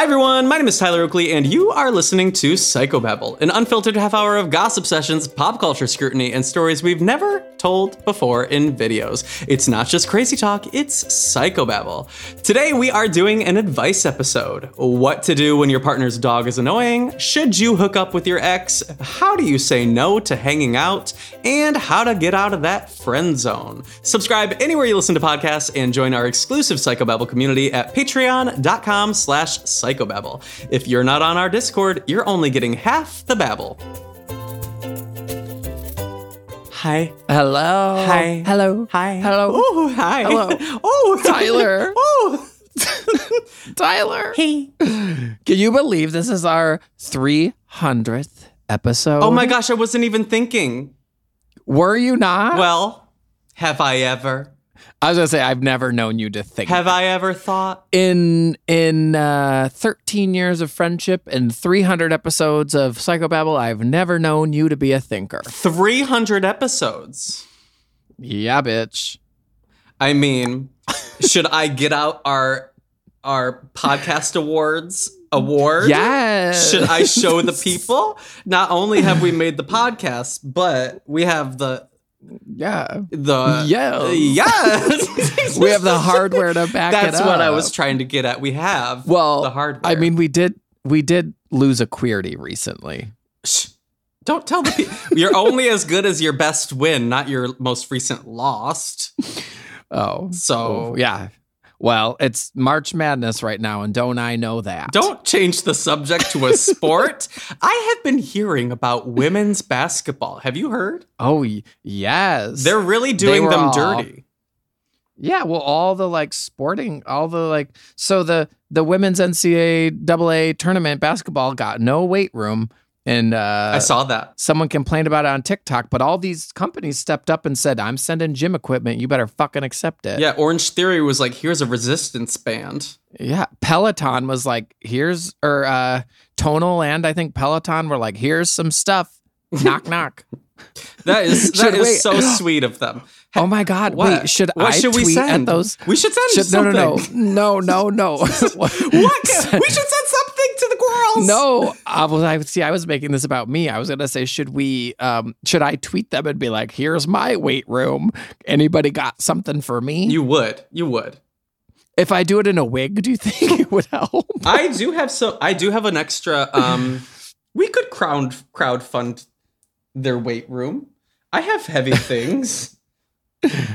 Hi everyone, my name is Tyler Oakley, and you are listening to Psychobabble, an unfiltered half hour of gossip sessions, pop culture scrutiny, and stories we've never told before in videos. It's not just crazy talk, it's Psychobabble. Today we are doing an advice episode. What to do when your partner's dog is annoying, should you hook up with your ex, how do you say no to hanging out, and how to get out of that friend zone. Subscribe anywhere you listen to podcasts and join our exclusive Psychobabble community at patreon.com slash psychobabble. If you're not on our Discord, you're only getting half the babble. Hi. Hello. Hi. Hello. Hi. Hello. Oh, hi. Hello. Oh, Tyler. oh. Tyler. Hey. Can you believe this is our 300th episode? Oh my gosh, I wasn't even thinking. Were you not? Well, have I ever? I was to say, I've never known you to think. Have I ever thought? in in uh, 13 years of friendship and 300 episodes of Psychobabble, I've never known you to be a thinker. 300 episodes. Yeah, bitch. I mean, should I get out our our podcast awards award? Yes. Should I show the people? Not only have we made the podcast, but we have the Yeah. the yeah yes. We have the hardware to back it That's what I was trying to get at. We have Well, the hardware. I mean, we did we did lose a query recently. Shh. don't tell the people. You're only as good as your best win, not your most recent lost. Oh, So yeah. Well, it's March Madness right now, and don't I know that? Don't change the subject to a sport. I have been hearing about women's basketball. Have you heard? Oh, yes. They're really doing were them all- dirty. yeah. Well, all the like sporting, all the like. So the the women's NCAA tournament basketball got no weight room, and uh, I saw that. someone complained about it on TikTok. But all these companies stepped up and said, "I'm sending gym equipment. You better fucking accept it." Yeah, Orange Theory was like, here's a resistance band. Yeah, Peloton was like, here's or uh Tonal and I think Peloton were like, here's some stuff. knock knock. That is that Should so sweet of them. Oh my god, What? wait, should What I should we send? at those? We should send Should, no, no, no, something. no, no, no. What? we should send something to the girls. No, I was. I see. I was making this about me. I was gonna say, should we? Um, should I tweet them and be like, "Here's my weight room. Anybody got something for me?" You would. You would. if I do it in a wig, do you think it would help? I do have so I do have an extra um we could crowd crowd fund their weight room. I have heavy things.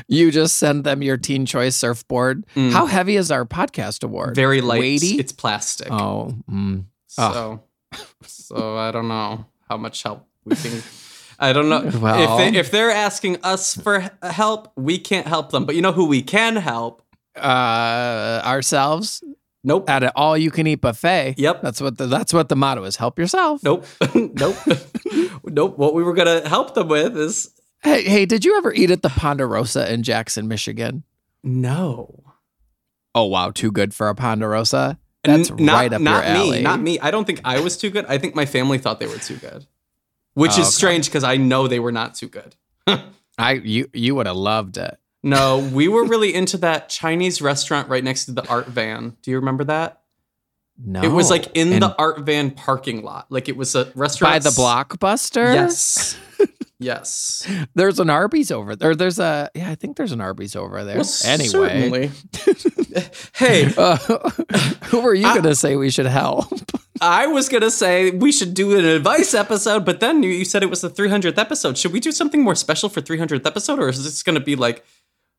You just send them your Teen Choice surfboard. Mm. How heavy is our podcast award? Very light. Weighty? It's plastic. Oh, mm. So so I don't know how much help we can I don't know Well- if they, if they're asking us for help, we can't help them. But you know who we can help? uh, ourselves Nope. at an all-you-can-eat buffet. Yep. That's what the that's what the motto is. Help yourself. Nope. nope. nope. What we were gonna help them with is Hey, hey, did you ever eat at the Ponderosa in Jackson, Michigan? no. Oh wow, too good for a Ponderosa. That's N- not, right up not your alley. me. Not me. I don't think I was too good. I think my family thought they were too good, which Oh, is okay. strange because I know they were not too good. I you you would have loved it. No, we were really into that Chinese restaurant right next to the art van. Do you remember that? No. It was like in And the art van parking lot. Like it was a restaurant. by the blockbuster. Yes. yes. There's an Arby's over there. There's a yeah, I think there's an Arby's over there. Well, anyway, hey, uh, who are you I- gonna say we should help? I was gonna say we should do an advice episode, but then you, you said it was the 300th episode. Should we do something more special for 300th episode, or is this gonna be like?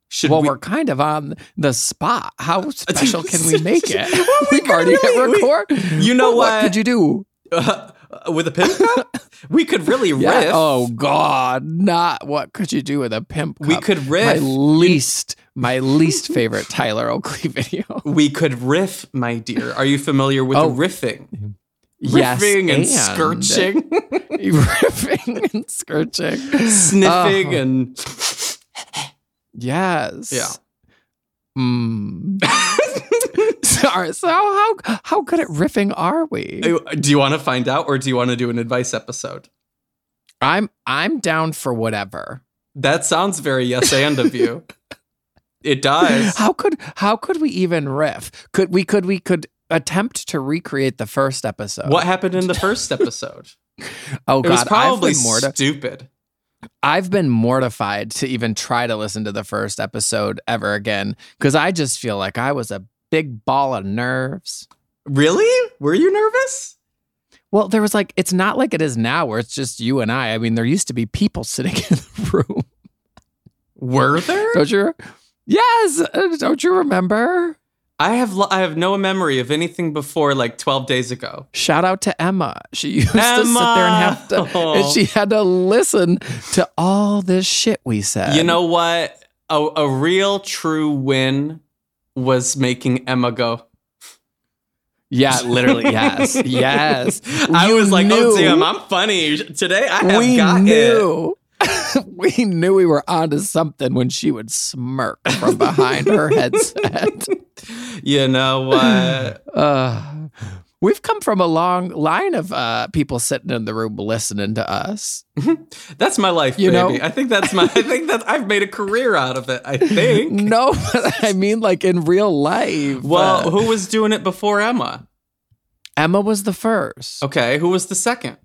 Should well, we? we're kind of on the spot. How special can we make it? Well, we We've already hit really- we- record. You know Well, what? could you do? uh, with a pimp cup? we could really Yeah. riff. Oh God, not what could you do with a pimp? Cup? we could My riff. least, my least favorite Tyler Oakley video. we could riff, my dear. Are you familiar with Oh. riffing? Yes, riffing and, and riffing and scorching, sniffing Oh. and Yes. Yeah. Mm. Sorry. So how how good at riffing are we? do you want to find out or do you want to do an advice episode? I'm I'm down for whatever. That sounds very yes and of you. It does. How could how could we even riff? Could we could we could attempt to recreate the first episode? What happened in the first episode? Oh It was God, probably morti- stupid. I've been mortified to even try to listen to the first episode ever again because I just feel like I was a big ball of nerves. Really? Were you nervous? Well, there was like it's not like it is now where it's just you and I. I mean, there used to be people sitting in the room. Were there? Don't you? Yes. uh, Don't you remember? I have lo- I have no memory of anything before like 12 days ago. Shout out to Emma. She used to sit there and have to, Emma! and she had to listen to all this shit we said. You know what? A, a real true win was making Emma go. Yeah, literally. Yes. Yes. I was like, oh damn, I'm funny today. I have we got it. knew. we knew we were onto something when she would smirk from behind her headset. You know what? Uh, we've come from a long line of uh, people sitting in the room listening to us. That's my life, You baby. know- I think that's my. I think that I've made a career out of it. I think. No, I mean like in real life. Well, Uh, who was doing it before Emma? Emma was the first. Okay, who was the second?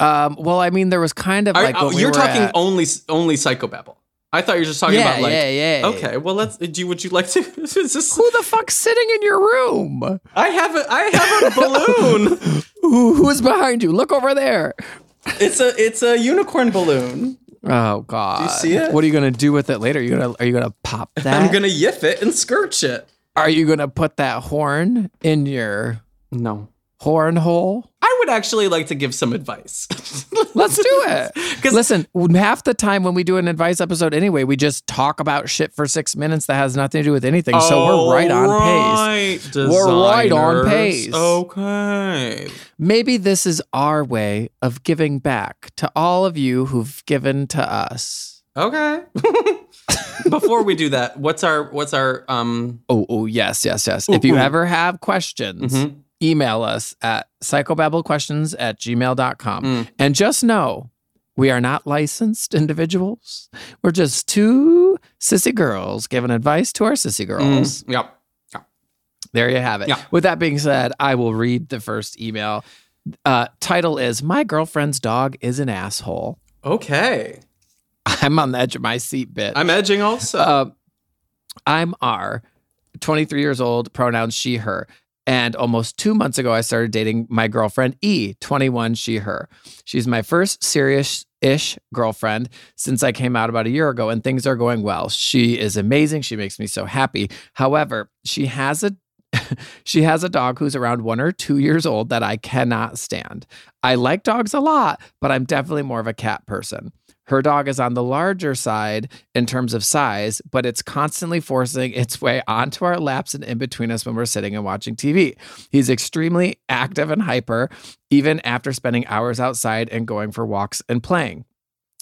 Um, well, I mean, there was kind of like oh, when we you're talking at- only only psychobabble. I thought you were just talking yeah, about like. yeah, yeah. Okay, well let's. Do you, would you like to? Is this, Who the fuck's sitting in your room? I have a I have a balloon. Who, who's behind you? Look over there. it's a it's a unicorn balloon. Oh God! Do you see it? What are you gonna do with it later? Are you gonna are you gonna pop that? I'm gonna yiff it and scorch it. Are you gonna put that horn in your No. horn hole? Would actually like to give some advice. Let's do it. 'Cause- Listen, half the time when we do an advice episode anyway, we just talk about shit for six minutes that has nothing to do with anything. So we're right on pace. pace. We're right on pace. Okay. Maybe this is our way of giving back to all of you who've given to us. Okay. Before we do that, what's our what's our um Oh, oh, yes, yes, yes. Ooh, if you ooh. ever have questions, mhm. Email us at psychobabblequestions at gmail.com. Mm. And just know we are not licensed individuals. We're just two sissy girls giving advice to our sissy girls. Mm, Yep. There you have it. Yeah. With that being said, I will read the first email. Uh, title is My Girlfriend's Dog is an Asshole. Okay. I'm on the edge of my seat, bitch. I'm edging also. Uh, I'm R, 23 years old, pronouns she, her. And almost two months ago, I started dating my girlfriend E, 21, she, her. She's my first serious ish girlfriend since I came out about a year ago, and things are going well. She is amazing. She makes me so happy. However, she has a she has a dog who's around one or two years old that I cannot stand. I like dogs a lot, but I'm definitely more of a cat person. Her dog is on the larger side in terms of size, but it's constantly forcing its way onto our laps and in between us when we're sitting and watching TV. He's extremely active and hyper, even after spending hours outside and going for walks and playing.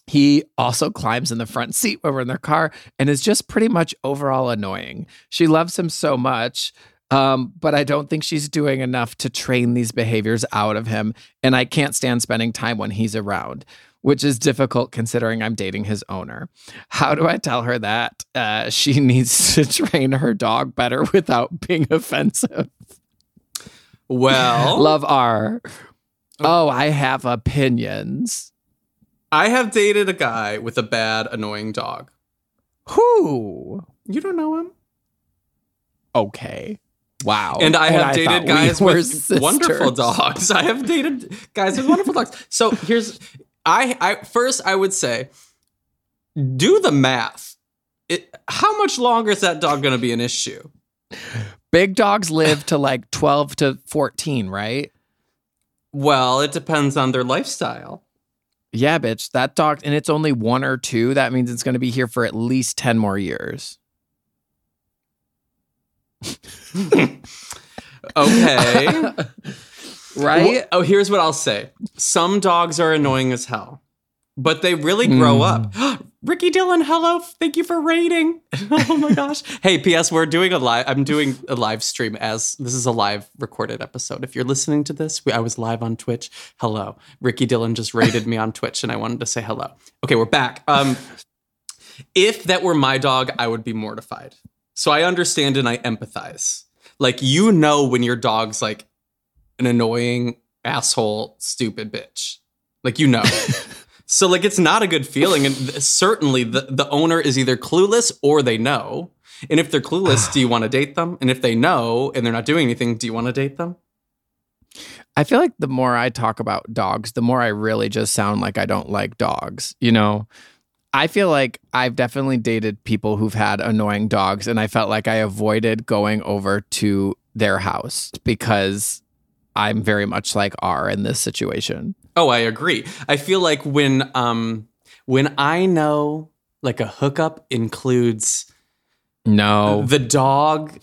He also climbs in the front seat when we're in the car and is just pretty much overall annoying. She loves him so much, um, but I don't think she's doing enough to train these behaviors out of him. And I can't stand spending time when he's around, which is difficult considering I'm dating his owner. How do I tell her that uh, she needs to train her dog better without being offensive? Well, Love R. Oh, I have opinions. I have dated a guy with a bad, annoying dog. Who? You don't know him. Okay. Wow. And I have dated thought we guys were with wonderful dogs. I have dated guys with wonderful dogs. So here's I I first I would say do the math. It, how much longer is that dog going to be an issue? Big dogs live to like 12 to 14, right? Well, it depends on their lifestyle. Yeah, bitch. That dog, and it's only one or two. That means it's going to be here for at least 10 more years. Okay. Right? Oh, here's what I'll say. Some dogs are annoying as hell, but they really grow Mm. up. Ricky Dillon, hello. Thank you for raiding. oh my gosh. Hey, PS, we're doing a live. I'm doing a live stream as this is a live recorded episode. If you're listening to this, we, I was live on Twitch. Hello. Ricky Dillon just raided me on Twitch, and I wanted to say hello. Okay, we're back. Um, if that were my dog, I would be mortified. So I understand and I empathize. Like you know when your dog's like an annoying asshole stupid bitch. Like you know. so like it's not a good feeling and th- certainly the the owner is either clueless or they know. And if they're clueless, do you want to date them? And if they know and they're not doing anything, do you want to date them? I feel like the more I talk about dogs, the more I really just sound like I don't like dogs. You know, I feel like I've definitely dated people who've had annoying dogs, and I felt like I avoided going over to their house because I'm very much like R in this situation. Oh, I agree. I feel like when um when I know like a hookup includes No. the dog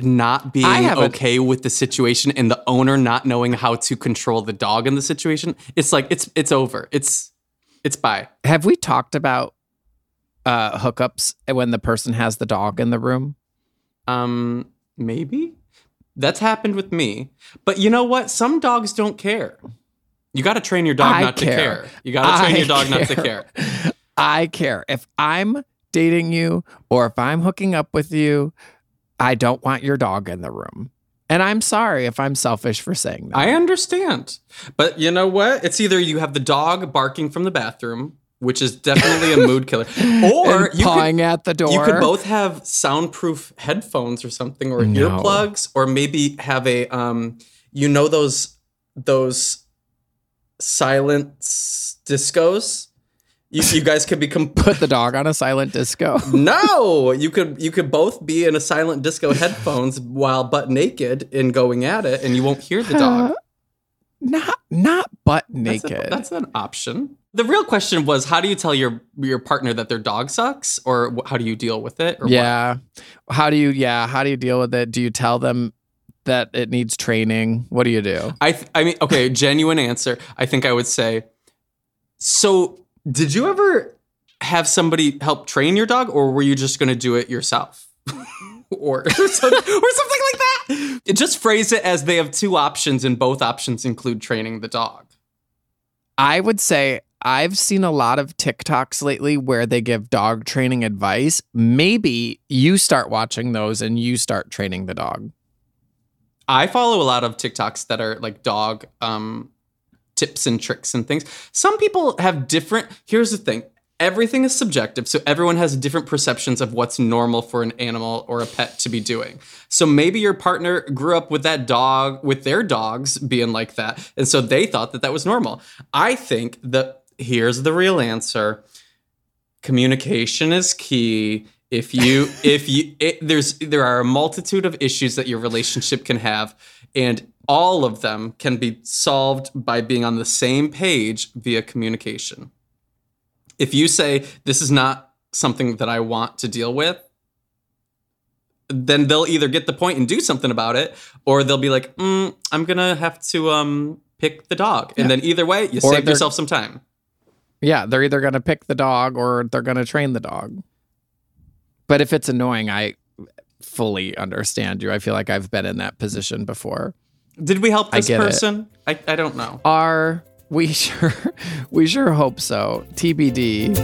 not being okay with the situation and the owner not knowing how to control the dog in the situation it's like it's it's over it's it's bye Have we talked about uh, hookups when the person has the dog in the room? um maybe that's happened with me but you know what some dogs don't care you got to train your dog I not care. to care you got to train I your dog not to care I care. If I'm dating you or if I'm hooking up with you, I don't want your dog in the room. And I'm sorry if I'm selfish for saying that. i understand but you know what it's either you have the dog barking from the bathroom which is definitely a mood killer or and you could at the door. You could both have soundproof headphones or something, or No. earplugs, or maybe have a um, you know those those silence discos. You, you guys could become put the dog on a silent disco. no. You could you could both be in a silent disco headphones while butt naked and going at it, and you won't hear the dog. not not butt That's, a- naked. that's an option. The real question was, how do you tell your your partner that their dog sucks, or how do you deal with it? Or what? yeah. How do you yeah, how do you deal with it? Do you tell them that it needs training? What do you do? I th- I mean, okay, genuine answer. I think I would say. So, did you ever have somebody help train your dog, or were you just going to do it yourself, or or, something like that? Just phrase it as they have two options, and both options include training the dog. I would say I've seen a lot of TikToks lately where they give dog training advice. Maybe you start watching those and you start training the dog. I follow a lot of TikToks that are like dog um, tips and tricks and things. Some people have different. Here's the thing everything is subjective. So everyone has different perceptions of what's normal for an animal or a pet to be doing. So maybe your partner grew up with that dog, with their dogs being like that. And so they thought that that was normal. I think that here's the real answer. Communication is key. If you if you it, there's there are a multitude of issues that your relationship can have and all of them can be solved by being on the same page via communication. If you say this is not something that i want to deal with then they'll either get the point and do something about it or they'll be like mm, i'm gonna have to um pick the dog and Yeah. then either way you Or save yourself some time Yeah, they're either going to pick the dog or they're going to train the dog. But if it's annoying, I fully understand you. I feel like I've been in that position before. did we help I this it. person I, I don't know Are we sure we sure hope so. TBD.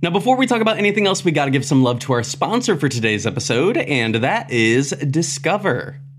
Now, before we talk about anything else, we got to give some love to our sponsor for today's episode, and that is Discover.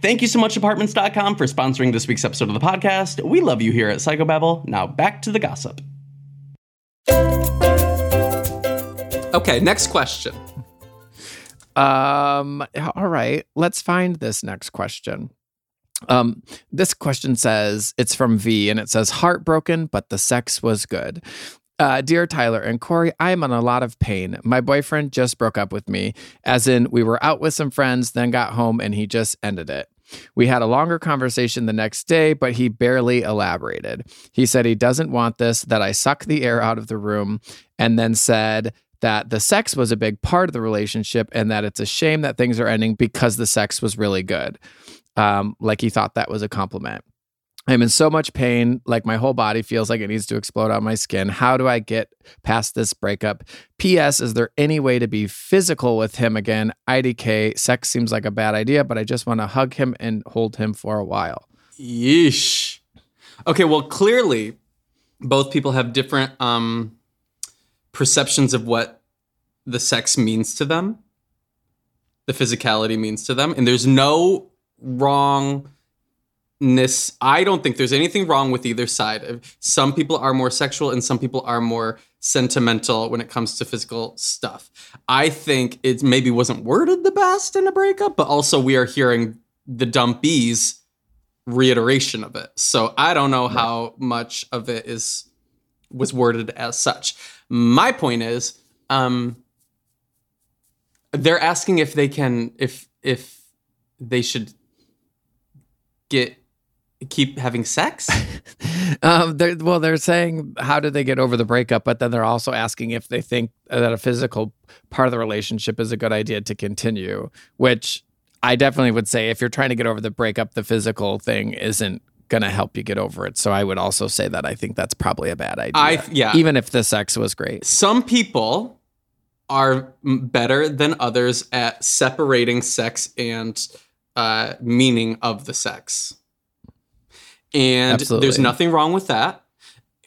Thank you so much, apartments.com, for sponsoring this week's episode of the podcast. We love you here at Psychobabble. Now back to the gossip. Okay, next question. Um, all right, let's find this next question. Um, this question says it's from V and it says heartbroken, but the sex was good. Uh, dear Tyler and Korey, I am in a lot of pain. My boyfriend just broke up with me, as in, we were out with some friends, then got home, and he just ended it. We had a longer conversation the next day, but he barely elaborated. He said he doesn't want this, that I suck the air out of the room, and then said that the sex was a big part of the relationship and that it's a shame that things are ending because the sex was really good. Um, like he thought that was a compliment. I'm in so much pain, like my whole body feels like it needs to explode out my skin. How do I get past this breakup? P.S. Is there any way to be physical with him again? IDK, sex seems like a bad idea, but I just want to hug him and hold him for a while. Yeesh. Okay, well, clearly, both people have different um, perceptions of what the sex means to them, the physicality means to them, and there's no wrong i don't think there's anything wrong with either side. Some people are more sexual and some people are more sentimental when it comes to physical stuff. I think it maybe wasn't worded the best in a breakup but also we are hearing the dumpies reiteration of it. So i don't know how much of it is was worded as such. My point is um they're asking if they can if if they should get keep having sex? um, they're, well, they're saying how did they get over the breakup, but then they're also asking if they think that a physical part of the relationship is a good idea to continue. Which I definitely would say if you're trying to get over the breakup, the physical thing isn't going to help you get over it. So I would also say that I think that's probably a bad idea. I yeah. Even if the sex was great. Some people are better than others at separating sex and uh, meaning of the sex. And Absolutely. there's nothing wrong with that.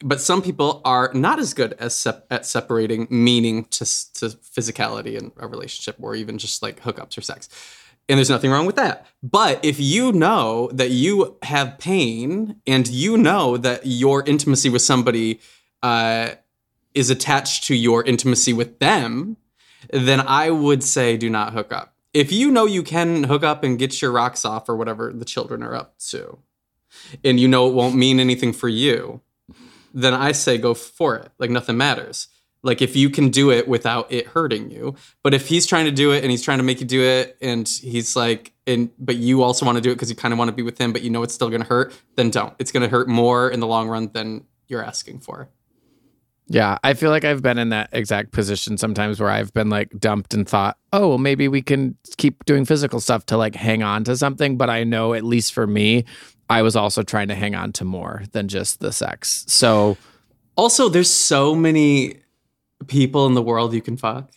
But some people are not as good as sep- at separating meaning to, to physicality in a relationship or even just like hookups or sex. And there's nothing wrong with that. But if you know that you have pain and you know that your intimacy with somebody uh, is attached to your intimacy with them, then I would say do not hook up. If you know you can hook up and get your rocks off or whatever the children are up to, and you know it won't mean anything for you, then I say go for it. Like nothing matters. Like if you can do it without it hurting you. But if he's trying to do it and he's trying to make you do it and he's like and but you also want to do it because you kind of want to be with him, but you know it's still gonna hurt, then don't. It's gonna hurt more in the long run than you're asking for. Yeah, I feel like I've been in that exact position sometimes where I've been like dumped and thought, oh, well, maybe we can keep doing physical stuff to like hang on to something. But I know, at least for me, I was also trying to hang on to more than just the sex. So, Also, there's so many people in the world you can fuck.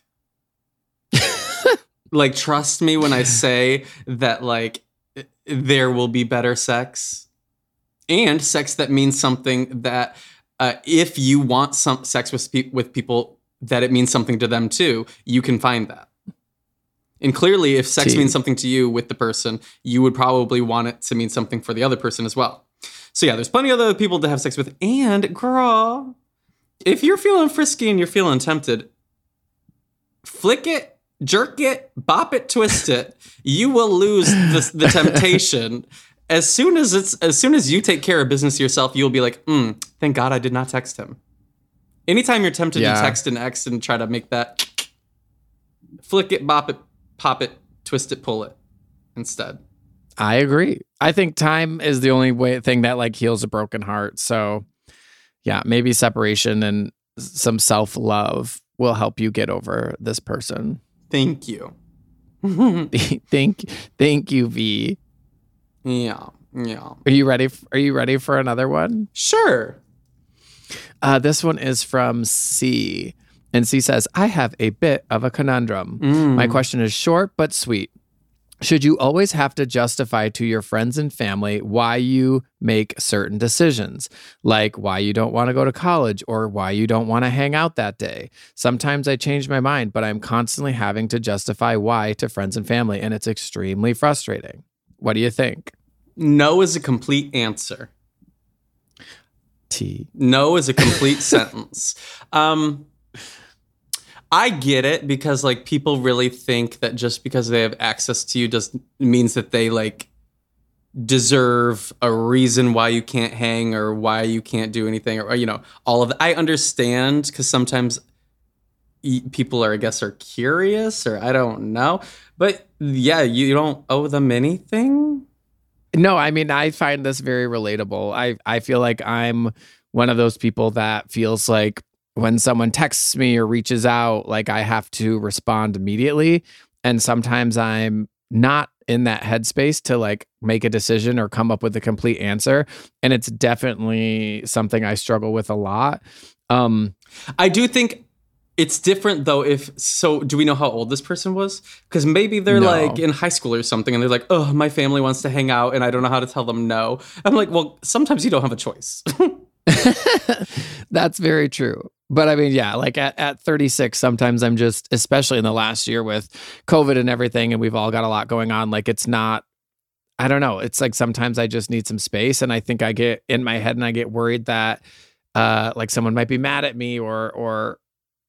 like, trust me when I say that, like, there will be better sex and sex that means something that, uh, if you want some sex with, with people, that it means something to them too, you can find that. And clearly, if sex means something to you with the person, you would probably want it to mean something for the other person as well. So, yeah, there's plenty of other people to have sex with. And, girl, if you're feeling frisky and you're feeling tempted, flick it, jerk it, bop it, twist it. You will lose the, the temptation. As soon as it's as soon as you take care of business yourself, you'll be like, mm, thank God I did not text him. Anytime you're tempted Yeah. to text an ex and try to make that flick it, bop it, pop it, twist it, pull it instead. I agree. I think time is the only way thing that like heals a broken heart. So, yeah, maybe separation and some self love will help you get over this person. Thank you. thank, thank you, V. yeah, yeah. Are you ready? f- Are you ready for another one? Sure. Uh, this one is from C, and C says, "I have a bit of a conundrum. Mm. My question is short but sweet." Should you always have to justify to your friends and family why you make certain decisions, like why you don't want to go to college or why you don't want to hang out that day? Sometimes I change my mind, but I'm constantly having to justify why to friends and family, and it's extremely frustrating. What do you think? No is a complete answer. T. No is a complete sentence. Um, I get it because like people really think that just because they have access to you just means that they like deserve a reason why you can't hang or why you can't do anything or you know all of that. I understand because sometimes people are I guess are curious or I don't know, but yeah, you don't owe them anything. No, I mean I find this very relatable. I I feel like I'm one of those people that feels like when someone texts me or reaches out, like I have to respond immediately. And sometimes I'm not in that headspace to like make a decision or come up with a complete answer. And it's definitely something I struggle with a lot. Um, I do think it's different though. If so, do we know how old this person was? Because maybe they're No. like in high school or something, and they're like, "Oh, my family wants to hang out, and I don't know how to tell them no." I'm like, "Well, sometimes you don't have a choice." That's very true. But I mean, yeah, like at, at 36, sometimes I'm just, especially in the last year with COVID and everything, and we've all got a lot going on, like it's not, I don't know. It's like sometimes I just need some space. And I think I get in my head and I get worried that uh, like someone might be mad at me or, or,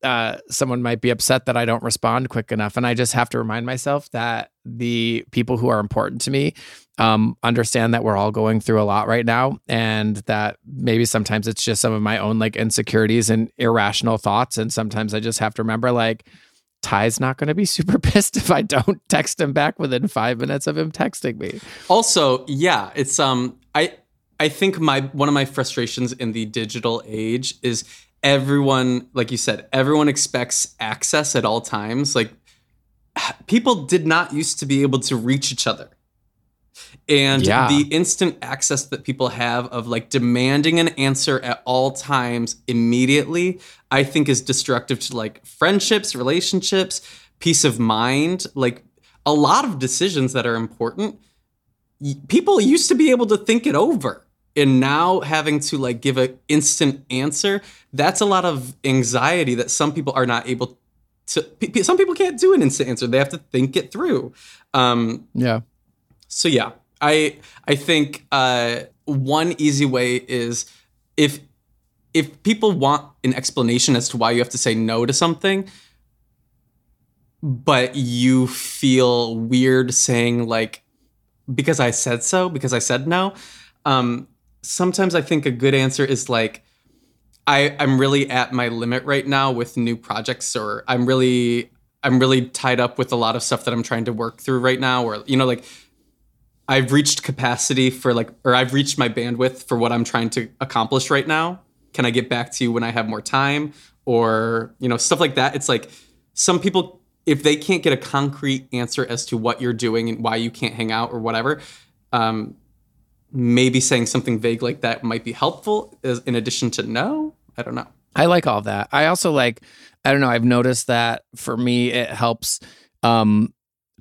uh, someone might be upset that I don't respond quick enough. And I just have to remind myself that the people who are important to me um, understand that we're all going through a lot right now and that maybe sometimes it's just some of my own like insecurities and irrational thoughts. And sometimes I just have to remember like, Ty's not going to be super pissed if I don't text him back within five minutes of him texting me. also, yeah, it's um, I I think my one of my frustrations in the digital age is everyone, like you said, everyone expects access at all times. Like people did not used to be able to reach each other. And Yeah. the instant access that people have of like demanding an answer at all times immediately, I think is destructive to like friendships, relationships, peace of mind. Like a lot of decisions that are important, people used to be able to think it over. And now having to like give an instant answer, that's a lot of anxiety that some people are not able to. pe- Some people can't do an instant answer; they have to think it through. Um, Yeah. so yeah, I I think uh, one easy way is if if people want an explanation as to why you have to say no to something, but you feel weird saying like because I said so, because I said no. Um, sometimes I think a good answer is like I I'm really at my limit right now with new projects, or I'm really I'm really tied up with a lot of stuff that I'm trying to work through right now, or you know like I've reached capacity for like, or I've reached my bandwidth for what I'm trying to accomplish right now. can I get back to you when I have more time or, you know, stuff like that. It's like some people if they can't get a concrete answer as to what you're doing and why you can't hang out or whatever, um, maybe saying something vague like that might be helpful in addition to no. I don't know. I like all that. I also like, I don't know, I've noticed that for me, it helps um,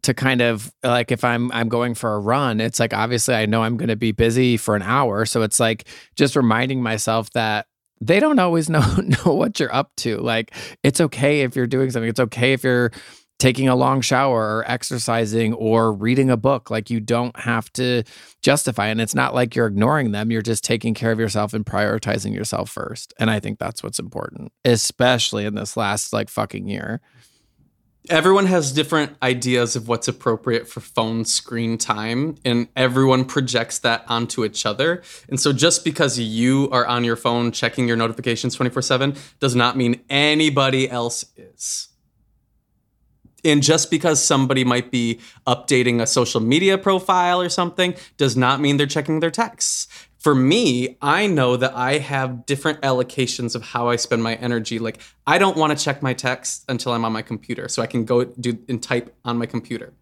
to kind of like if I'm I'm going for a run, it's like obviously I know I'm going to be busy for an hour, so it's like just reminding myself that they don't always know know what you're up to. Like it's okay if you're doing something. It's okay if you're taking a long shower or exercising or reading a book. Like you don't have to justify. And it's not like you're ignoring them. You're just taking care of yourself and prioritizing yourself first. And I think that's what's important, especially in this last like fucking year. Everyone has different ideas of what's appropriate for phone screen time, and everyone projects that onto each other. And so, just because you are on your phone checking your notifications 24 7 does not mean anybody else is. And just because somebody might be updating a social media profile or something does not mean they're checking their texts. For me, I know that I have different allocations of how I spend my energy. Like, I don't want to check my text until I'm on my computer, so I can go do and type on my computer.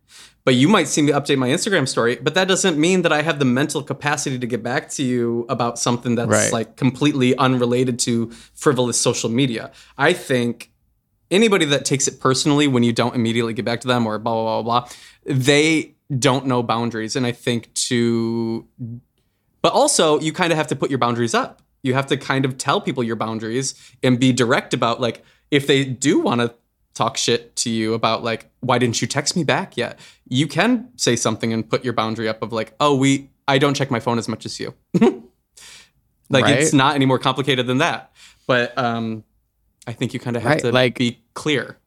But you might see me update my Instagram story, but that doesn't mean that I have the mental capacity to get back to you about something that's Right. like completely unrelated to frivolous social media. I think anybody that takes it personally when you don't immediately get back to them or blah blah blah blah, they don't know boundaries. And I think to, but also you kind of have to put your boundaries up. You have to kind of tell people your boundaries and be direct about like if they do want to talk shit to you about like why didn't you text me back yet? You can say something and put your boundary up of like oh we I don't check my phone as much as you. like it's not any more complicated than that. But um I think you kind of have Right, to like- be clear.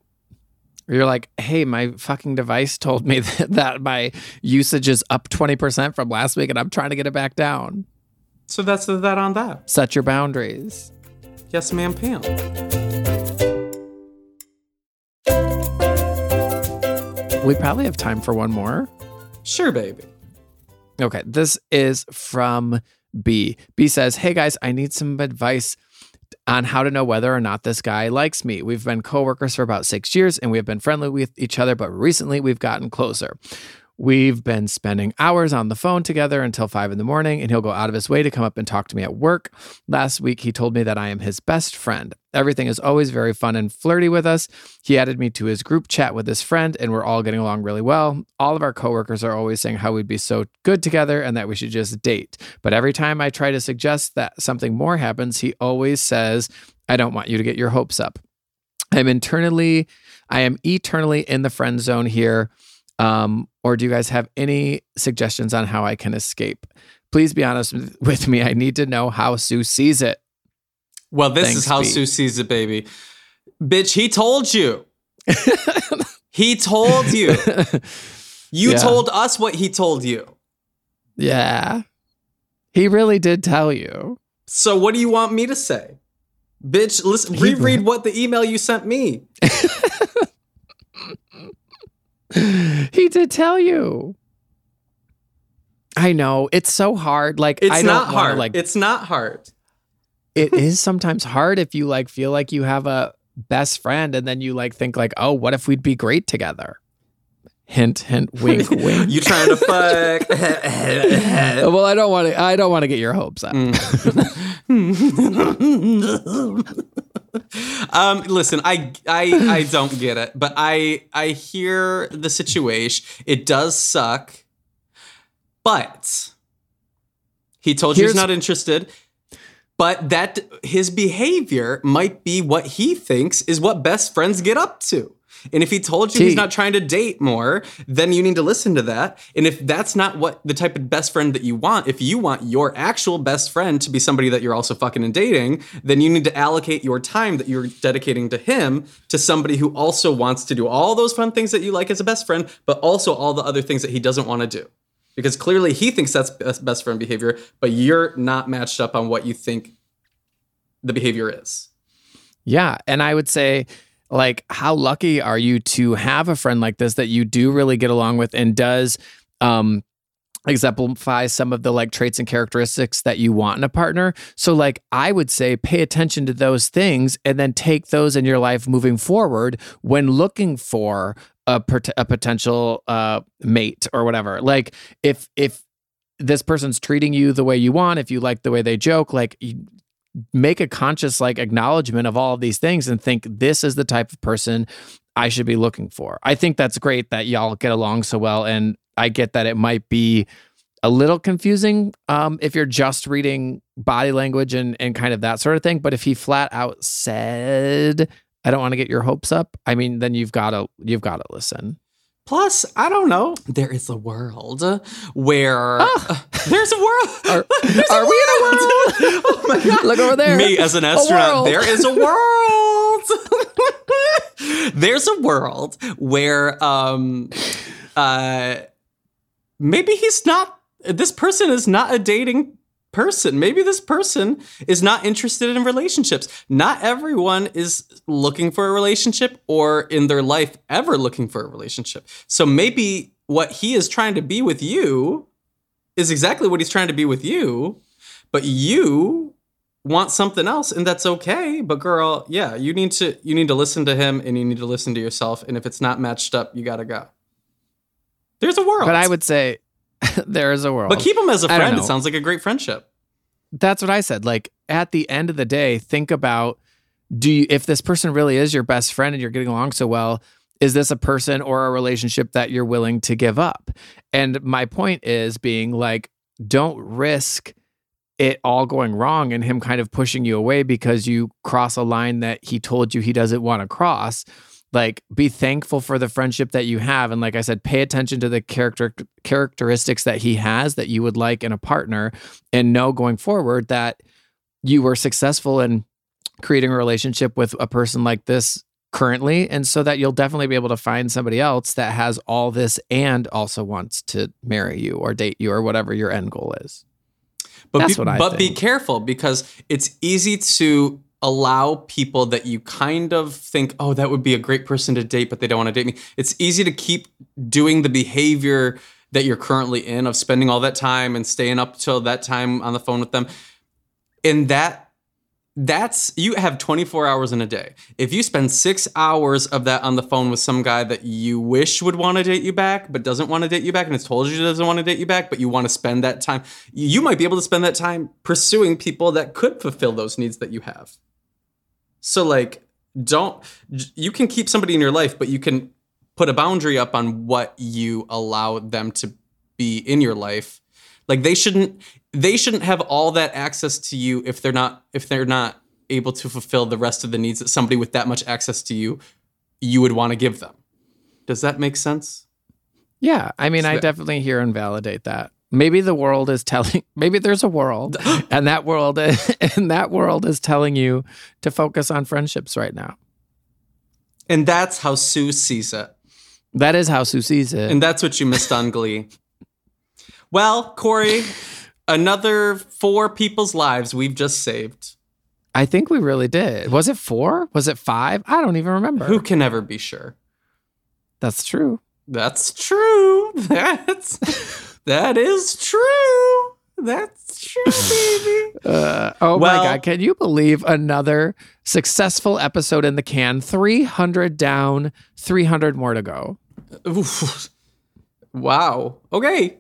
You're like, hey, my fucking device told me that, that my usage is up 20% from last week and I'm trying to get it back down. So that's that on that. Set your boundaries. Yes, ma'am, Pam. We probably have time for one more. Sure, baby. Okay, this is from B. B says, Hey guys, I need some advice on how to know whether or not this guy likes me. We've been coworkers for about six years and we have been friendly with each other, but recently we've gotten closer. We've been spending hours on the phone together until five in the morning, and he'll go out of his way to come up and talk to me at work. Last week, he told me that I am his best friend. Everything is always very fun and flirty with us. He added me to his group chat with his friend, and we're all getting along really well. All of our coworkers are always saying how we'd be so good together and that we should just date. But every time I try to suggest that something more happens, he always says, I don't want you to get your hopes up. I'm internally, I am eternally in the friend zone here. Um, or do you guys have any suggestions on how I can escape? Please be honest with- me. I need to know how Sue sees it. Well, this Thanks, is how B. Sue sees it, baby. Bitch, he told you. he told you. You Yeah. told us what he told you. yeah. He really did tell you. So what do you want me to say? Bitch, listen, reread what the email you sent me. he did tell you. I know. It's so hard. Like It's I not wanna, hard. Like it's not hard. it is sometimes hard if you like feel like you have a best friend and then you like think like, oh, what if we'd be great together? Hint, hint, wink, wink. you trying to fuck? well, I don't want to. I don't want to get your hopes up. um, listen, I, I, I don't get it, but I, I hear the situation. It does suck, but he told you he's not interested. But that his behavior might be what he thinks is what best friends get up to. And if he told you T. he's not trying to date more, then you need to listen to that. And if that's not what the type of best friend that you want, if you want your actual best friend to be somebody that you're also fucking and dating, then you need to allocate your time that you're dedicating to him to somebody who also wants to do all those fun things that you like as a best friend, but also all the other things that he doesn't want to do. Because clearly he thinks that's best, best friend behavior, but you're not matched up on what you think the behavior is. Yeah. And I would say, like, how lucky are you to have a friend like this that you do really get along with and does um exemplify some of the like traits and characteristics that you want in a partner. So like I would say pay attention to those things and then take those in your life moving forward when looking for a, a potential uh, mate or whatever. Like if if this person's treating you the way you want, if you like the way they joke, like make a conscious like acknowledgement of all of these things and think this is the type of person I should be looking for. I think that's great that y'all get along so well and I get that it might be a little confusing um, if you're just reading body language and and kind of that sort of thing. But if he flat out said, "I don't want to get your hopes up," I mean, then you've got to you've got to listen. Plus, I don't know. There is a world where Ah. there's a world. Are, There's are we in a world? oh my god! Look over there. Me as an astronaut, there is a world. There's a world where um uh maybe he's not this person is not a dating person. Maybe this person is not interested in relationships. Not everyone is looking for a relationship or in their life ever looking for a relationship. So maybe what he is trying to be with you is exactly what he's trying to be with you, but you want something else and that's okay but girl yeah you need to you need to listen to him and you need to listen to yourself and if it's not matched up you gotta go there's a world But I would say there is a world. but keep him as a friend it sounds like a great friendship That's what I said. Like at the end of the day, think about do you if this person really is your best friend and you're getting along so well, is this a person or a relationship that you're willing to give up? And my point is being like don't risk it all going wrong and him kind of pushing you away because you cross a line that he told you he doesn't want to cross. Like be thankful for the friendship that you have. And like I said pay attention to the character characteristics that he has that you would like in a partner and know going forward that you were successful in creating a relationship with a person like this currently. And so that you'll definitely be able to find somebody else that has all this and also wants to marry you or date you or whatever your end goal is. but That's be, what I but be careful because it's easy to allow people that you kind of think oh that would be a great person to date but they don't want to date me. It's easy to keep doing the behavior that you're currently in of spending all that time and staying up till that time on the phone with them. And that that's you have 24 hours in a day. If you spend six hours of that on the phone with some guy that you wish would want to date you back but doesn't want to date you back and has told you doesn't want to date you back but you want to spend that time you might be able to spend that time pursuing people that could fulfill those needs that you have so like don't you can keep somebody in your life but you can put a boundary up on what you allow them to be in your life. Like they shouldn't they shouldn't have all that access to you if they're not if they're not able to fulfill the rest of the needs that somebody with that much access to you you would want to give them. Does that make sense? Yeah, I mean So I that- definitely hear and validate that. Maybe the world is telling maybe there's a world and that world and that world is telling you to focus on friendships right now. and that's how sue sees it That is how Sue sees it. And that's what you missed on Glee. Well, Korey, another four people's lives we've just saved. I think we really did. Was it four? Was it five? I don't even remember. Who can ever be sure? That's true. That's true. That's that is true. That's true, baby. Uh, oh Well- my God. Can you believe another successful episode in the can? 300 down, 300 more to go. Oof. Wow. Okay.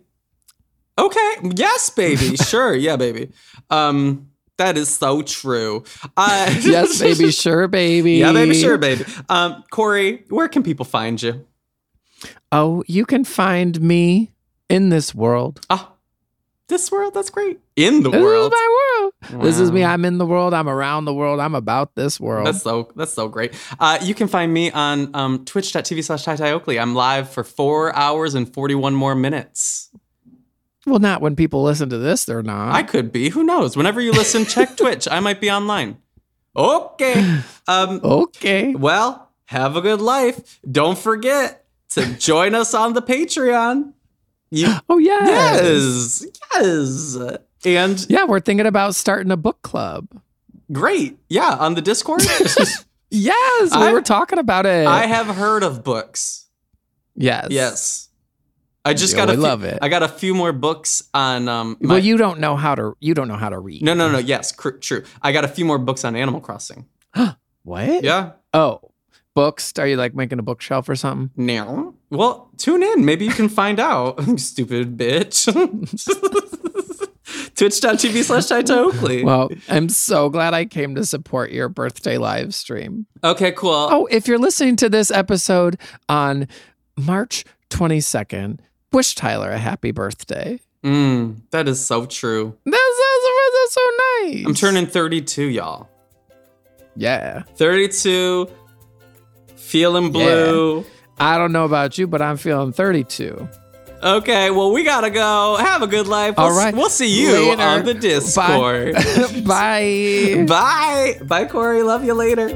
Okay. Yes, baby. Sure. Yeah, baby. Um, that is so true. Uh, Yes, baby. Sure, baby. Yeah, baby. Sure, baby. Um, Korey, where can people find you? Oh, you can find me in this world. Ah, this world. That's great. In the This world. is my world. This is me. I'm in the world. I'm around the world. I'm about this world. That's so that's so great. Uh, you can find me on um, twitch.tv slash Ty Oakley. I'm live for four hours and 41 more minutes. well, not when people listen to this, they're not. I could be. Who knows? Whenever you listen, check Twitch. I might be online. Okay. Um, okay. well, have a good life. Don't forget to join us on the Patreon. You, Oh, yeah. yes. Yes. And Yeah, we're thinking about starting a book club. great. Yeah, on the Discord. Yes, we I- were talking about it. I have heard of books. yes. Yes. I just got a few, love it. I got a few more books on um my, well, you don't know how to. You don't know how to read. No, no, no. Yes, cr- true. I got a few more books on Animal Crossing. What? Yeah. Oh, books. Are you like making a bookshelf or something? No. well, tune in. Maybe you can find out. Stupid bitch. Twitch.tv slash Tyler Oakley. Well, I'm so glad I came to support your birthday live stream. okay, cool. Oh, if you're listening to this episode on March 22nd, wish Tyler a happy birthday. Mm, that is so true. That's, that's, that's so nice. I'm turning 32, y'all. Yeah. 32, feeling blue. I don't know about you, but I'm feeling 32. Okay, well, we gotta go. Have a good life. All We'll, right. We'll see you Later. on the Discord. Bye. Bye. Bye. Bye, Korey. Love you later.